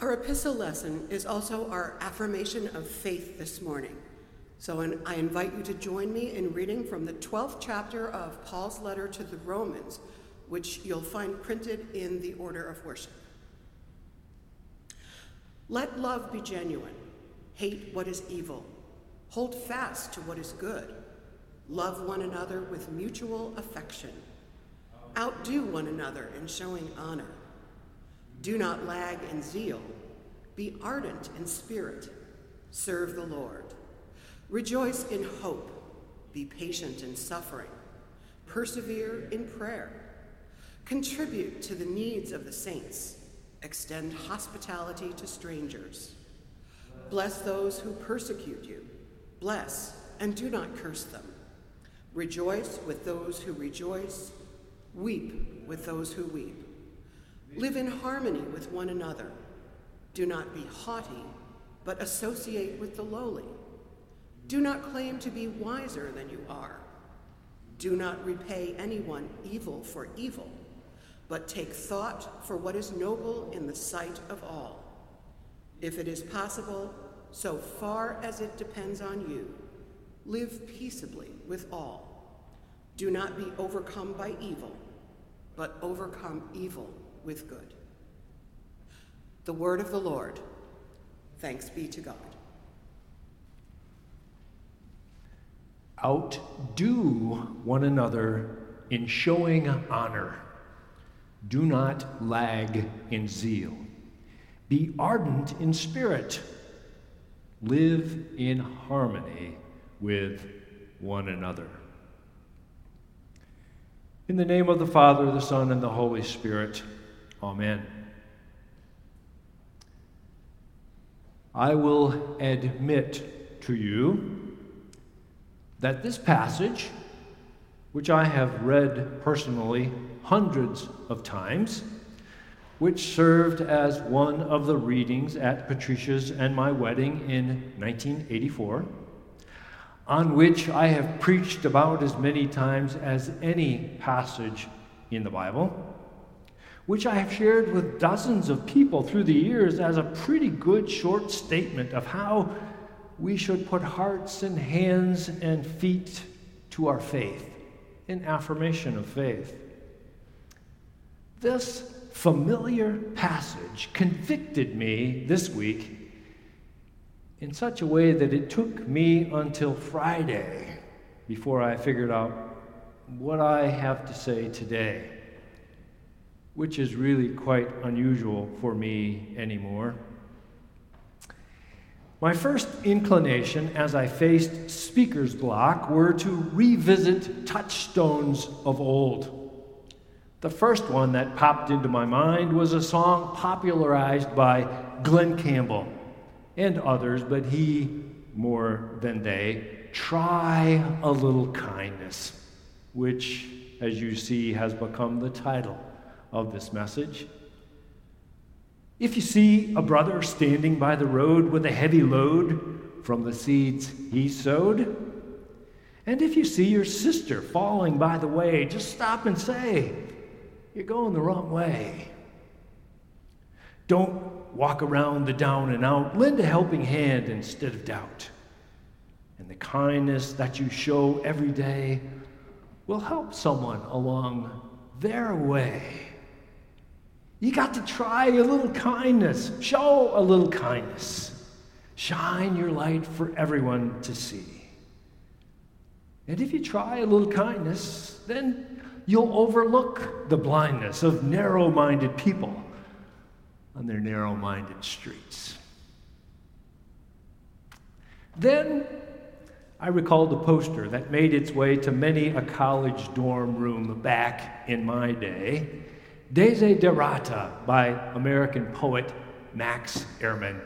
Our epistle lesson is also our affirmation of faith this morning. So I invite you to join me in reading from the 12th chapter of Paul's letter to the Romans, which you'll find printed in the order of worship. Let love be genuine. Hate what is evil. Hold fast to what is good. Love one another with mutual affection. Outdo one another in showing honor. Do not lag in zeal. Be ardent in spirit. Serve the Lord. Rejoice in hope. Be patient in suffering. Persevere in prayer. Contribute to the needs of the saints. Extend hospitality to strangers. Bless those who persecute you. Bless and do not curse them. Rejoice with those who rejoice. Weep with those who weep. Live in harmony with one another. Do not be haughty, but associate with the lowly. Do not claim to be wiser than you are. Do not repay anyone evil for evil, but take thought for what is noble in the sight of all. If it is possible, so far as it depends on you, live peaceably with all. Do not be overcome by evil, but overcome evil with good. The word of the Lord. Thanks be to God. Outdo one another in showing honor. Do not lag in zeal. Be ardent in spirit. Live in harmony with one another. In the name of the Father, the Son, and the Holy Spirit, Amen. I will admit to you that this passage, which I have read personally hundreds of times, which served as one of the readings at Patricia's and my wedding in 1984, on which I have preached about as many times as any passage in the Bible, which I have shared with dozens of people through the years as a pretty good short statement of how we should put hearts and hands and feet to our faith in affirmation of faith. This familiar passage convicted me this week in such a way that it took me until Friday before I figured out what I have to say today, which is really quite unusual for me anymore. My first inclination as I faced speaker's block were to revisit touchstones of old. The first one that popped into my mind was a song popularized by Glen Campbell and others, but he, more than they, try a little kindness, which, as you see, has become the title of this message. If you see a brother standing by the road with a heavy load from the seeds he sowed, and if you see your sister falling by the way, just stop and say, you're going the wrong way. Don't walk around the down and out. Lend a helping hand instead of doubt. And the kindness that you show every day will help someone along their way. You got to try a little kindness, show a little kindness, shine your light for everyone to see. And if you try a little kindness, then you'll overlook the blindness of narrow minded people on their narrow minded streets. Then I recalled a poster that made its way to many a college dorm room back in my day Desiderata by American poet Max Ehrmann.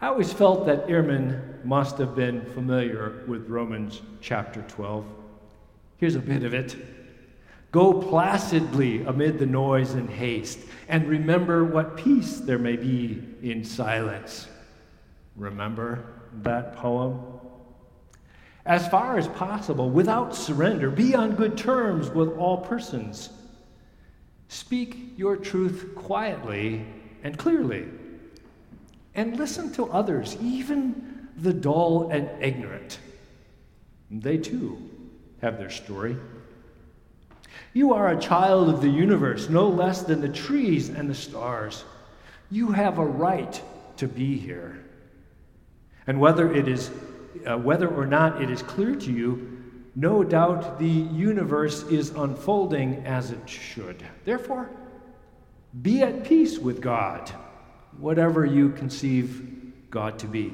I always felt that Ehrmann must have been familiar with Romans chapter 12. Here's a bit of it. Go placidly amid the noise and haste, and remember what peace there may be in silence. Remember that poem? As far as possible, without surrender, be on good terms with all persons. Speak your truth quietly and clearly and listen to others, even the dull and ignorant. They too have their story. You are a child of the universe, no less than the trees and the stars. You have a right to be here. And whether it is uh, whether or not it is clear to you, no doubt the universe is unfolding as it should. Therefore, be at peace with God, whatever you conceive God to be.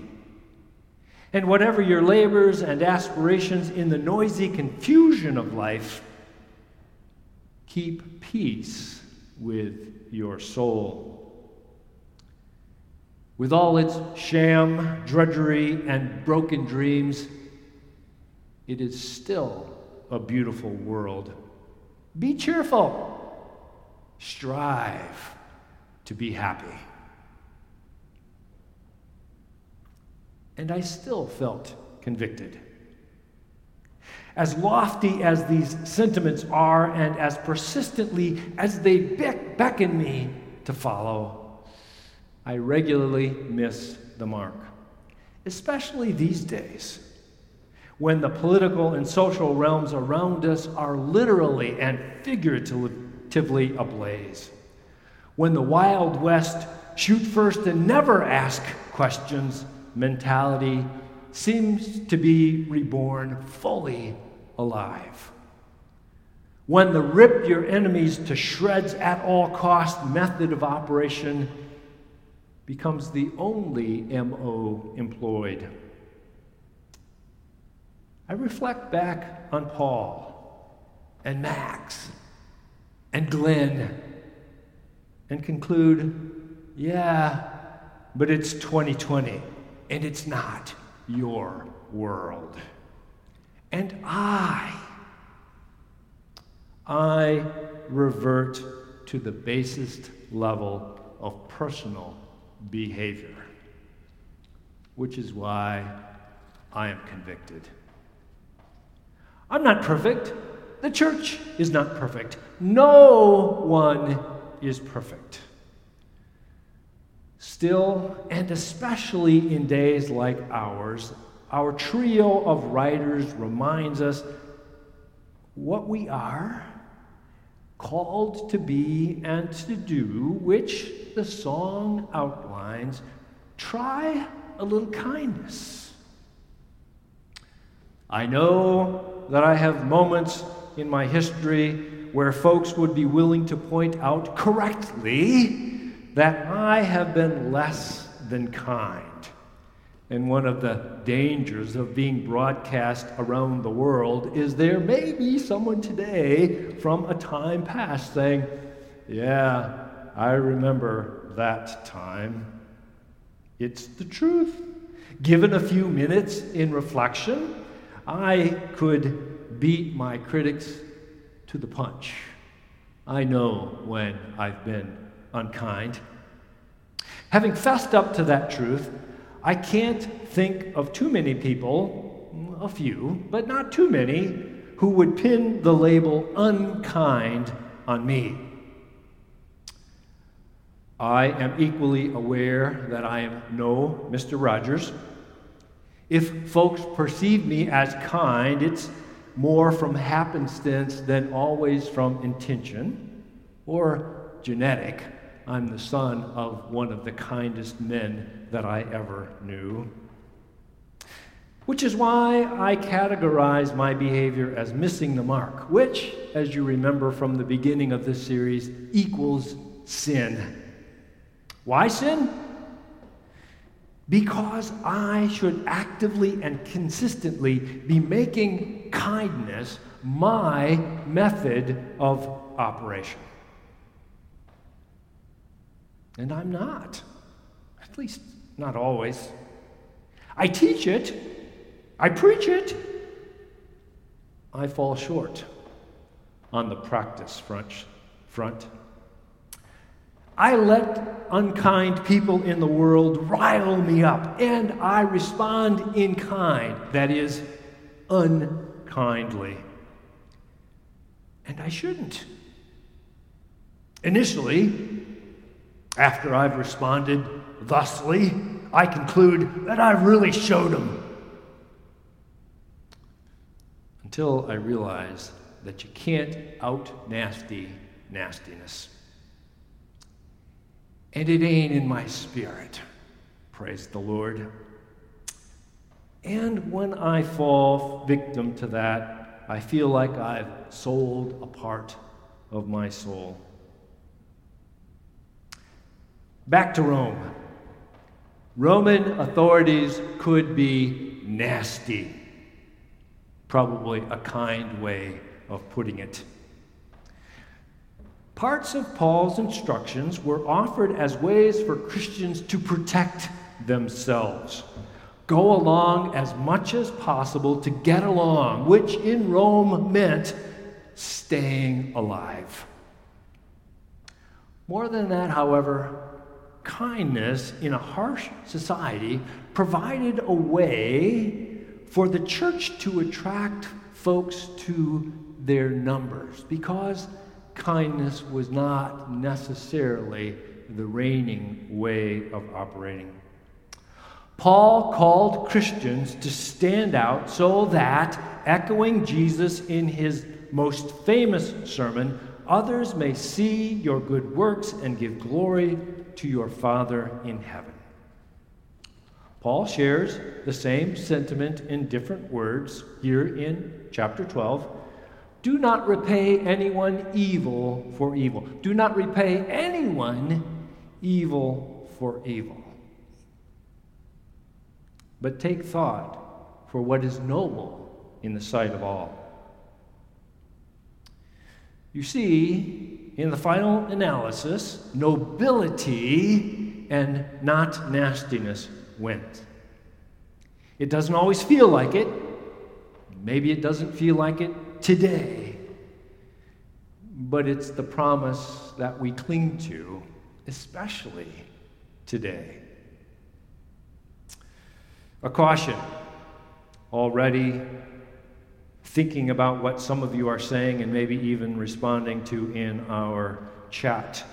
And whatever your labors and aspirations in the noisy confusion of life, keep peace with your soul. With all its sham, drudgery, and broken dreams, it is still a beautiful world. Be cheerful. Strive to be happy. And I still felt convicted. As lofty as these sentiments are, and as persistently as they beckon me to follow, I regularly miss the mark, especially these days when the political and social realms around us are literally and figuratively ablaze. When the Wild West shoot first and never ask questions mentality seems to be reborn fully alive. When the rip your enemies to shreds at all cost method of operation becomes the only MO employed. I reflect back on Paul and Max and Glen and conclude, yeah, but it's 2020 and it's not your world. And I, I revert to the basest level of personal behavior, which is why I am convicted. I'm not perfect. The church is not perfect. No one is perfect. Still, and especially in days like ours, our trio of writers reminds us what we are called to be and to do, which the song outlines. Try a little kindness. I know that I have moments in my history where folks would be willing to point out correctly that I have been less than kind. And one of the dangers of being broadcast around the world is there may be someone today from a time past saying, Yeah, I remember that time. It's the truth. Given a few minutes in reflection, I could beat my critics to the punch. I know when I've been unkind. Having fessed up to that truth, I can't think of too many people, a few, but not too many, who would pin the label unkind on me. I am equally aware that I am no Mr. Rogers. If folks perceive me as kind, it's more from happenstance than always from intention or genetic. I'm the son of one of the kindest men that I ever knew. Which is why I categorize my behavior as missing the mark, which, as you remember from the beginning of this series, equals sin. Why sin? Because I should actively and consistently be making kindness my method of operation. And I'm not. At least, not always. I teach it, I preach it, I fall short on the practice front. front. I let unkind people in the world rile me up, and I respond in kind, that is, unkindly. And I shouldn't. Initially, After I've responded thusly, I conclude that I've really showed them. Until I realize that you can't out nasty nastiness. And it ain't in my spirit. Praise the Lord. And when I fall victim to that, I feel like I've sold a part of my soul. Back to Rome. Roman authorities could be nasty, probably a kind way of putting it. Parts of Paul's instructions were offered as ways for Christians to protect themselves. Go along as much as possible to get along, which in Rome meant staying alive. More than that, however, kindness in a harsh society provided a way for the church to attract folks to their numbers because kindness was not necessarily the reigning way of operating. Paul called Christians to stand out so that, echoing Jesus in his most famous sermon, others may see your good works and give glory to your Father in heaven. Paul shares the same sentiment in different words here in chapter 12. Do not repay anyone evil for evil. Do not repay anyone evil for evil. But take thought for what is noble in the sight of all. You see, in the final analysis, nobility and not nastiness went. It doesn't always feel like it. Maybe it doesn't feel like it today. But it's the promise that we cling to, especially today. A caution already thinking about what some of you are saying and maybe even responding to in our chat.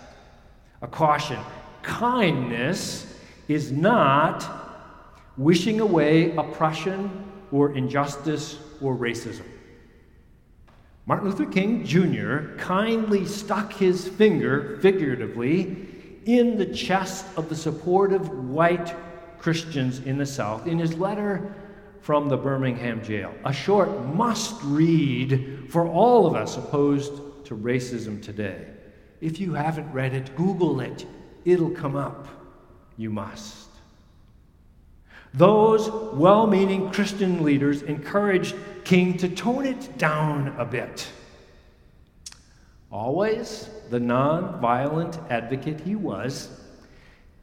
A caution kindness is not wishing away oppression or injustice or racism. Martin Luther King Jr. kindly stuck his finger, figuratively, in the chest of the supportive white Christians in the South in his letter from the Birmingham jail. A short must read for all of us opposed to racism today. If you haven't read it, Google it. It'll come up. You must. Those well meaning Christian leaders encouraged King to tone it down a bit. Always the non violent advocate he was,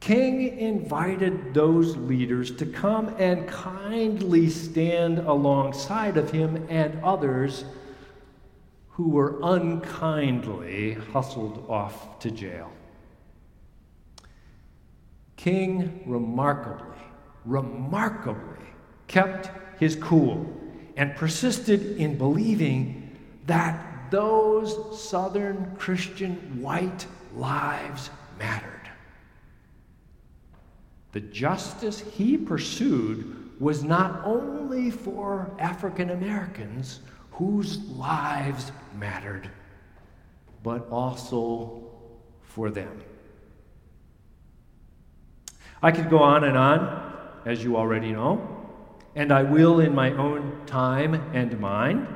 King invited those leaders to come and kindly stand alongside of him and others who were unkindly hustled off to jail. King remarkably, remarkably kept his cool and persisted in believing that those Southern Christian white lives mattered. The justice he pursued was not only for African Americans whose lives mattered, but also for them. I could go on and on, as you already know, and I will in my own time and mind,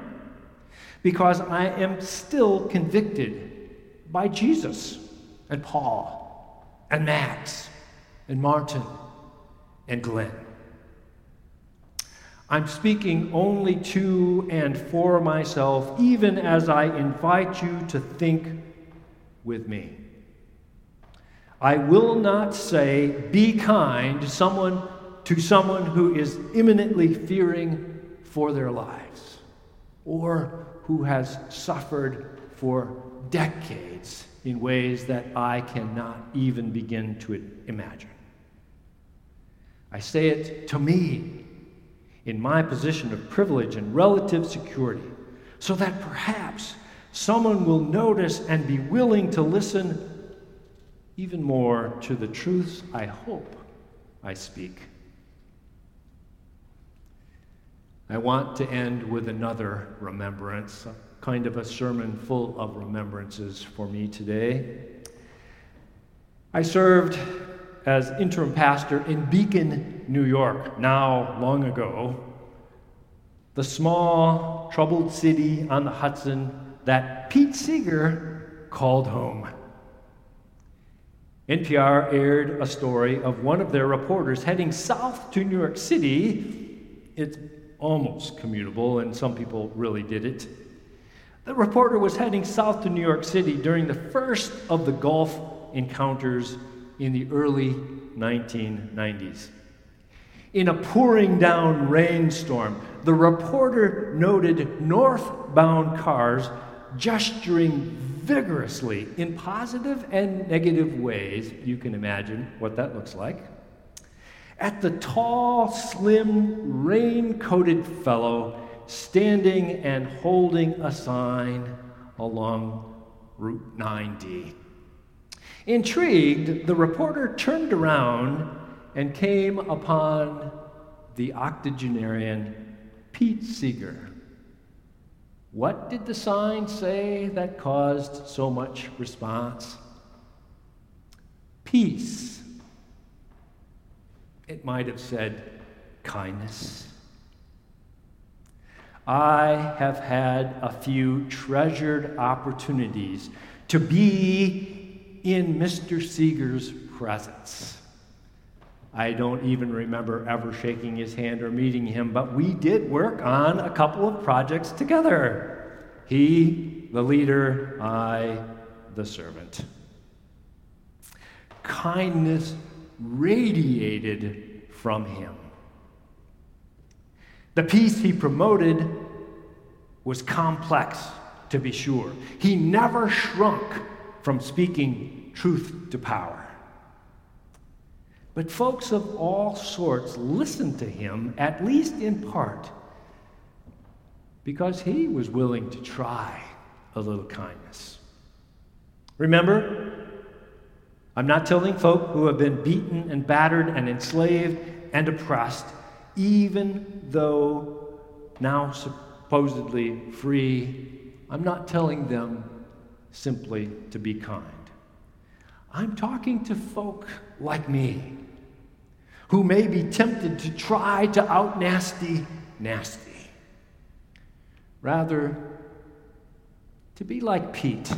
because I am still convicted by Jesus and Paul and Max and Martin and Glen. I'm speaking only to and for myself, even as I invite you to think with me. I will not say, be kind to someone, to someone who is imminently fearing for their lives or who has suffered for decades in ways that I cannot even begin to imagine. I say it to me in my position of privilege and relative security, so that perhaps someone will notice and be willing to listen even more to the truths I hope I speak. I want to end with another remembrance, kind of a sermon full of remembrances for me today. I served as interim pastor in Beacon, New York, now long ago, the small, troubled city on the Hudson that Pete Seeger called home. NPR aired a story of one of their reporters heading south to New York City. It's almost commutable, and some people really did it. The reporter was heading south to New York City during the first of the Gulf encounters in the early 1990s. In a pouring down rainstorm, the reporter noted northbound cars gesturing vigorously in positive and negative ways. You can imagine what that looks like. At the tall, slim, rain coated fellow standing and holding a sign along Route 9D. Intrigued, the reporter turned around and came upon the octogenarian Pete Seeger. What did the sign say that caused so much response? Peace. It might have said kindness. I have had a few treasured opportunities to be in Mr. Seeger's presence. I don't even remember ever shaking his hand or meeting him, but we did work on a couple of projects together. He, the leader, I, the servant. Kindness radiated from him. The peace he promoted was complex, to be sure. He never shrunk from speaking truth to power. But folks of all sorts listened to him, at least in part, because he was willing to try a little kindness. Remember, I'm not telling folk who have been beaten and battered and enslaved and oppressed, even though now supposedly free, I'm not telling them simply to be kind. I'm talking to folk like me who may be tempted to try to out nasty nasty. Rather, to be like Pete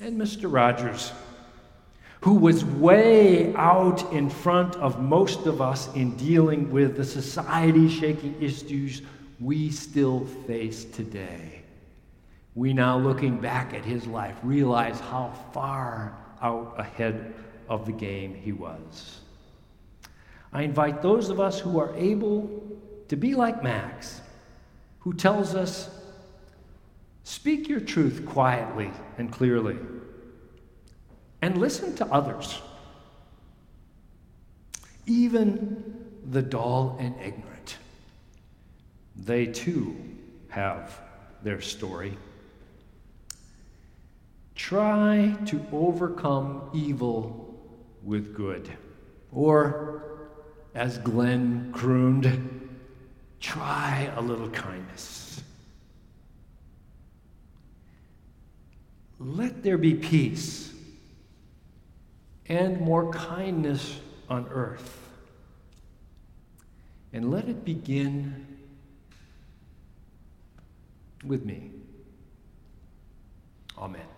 and Mr. Rogers, who was way out in front of most of us in dealing with the society shaking issues we still face today. We now, looking back at his life, realize how far out ahead of the game he was. I invite those of us who are able to be like Max, who tells us, speak your truth quietly and clearly, and listen to others, even the dull and ignorant. They too have their story. Try to overcome evil with good. Or as Glen crooned, try a little kindness. Let there be peace and more kindness on earth. And let it begin with me. Amen.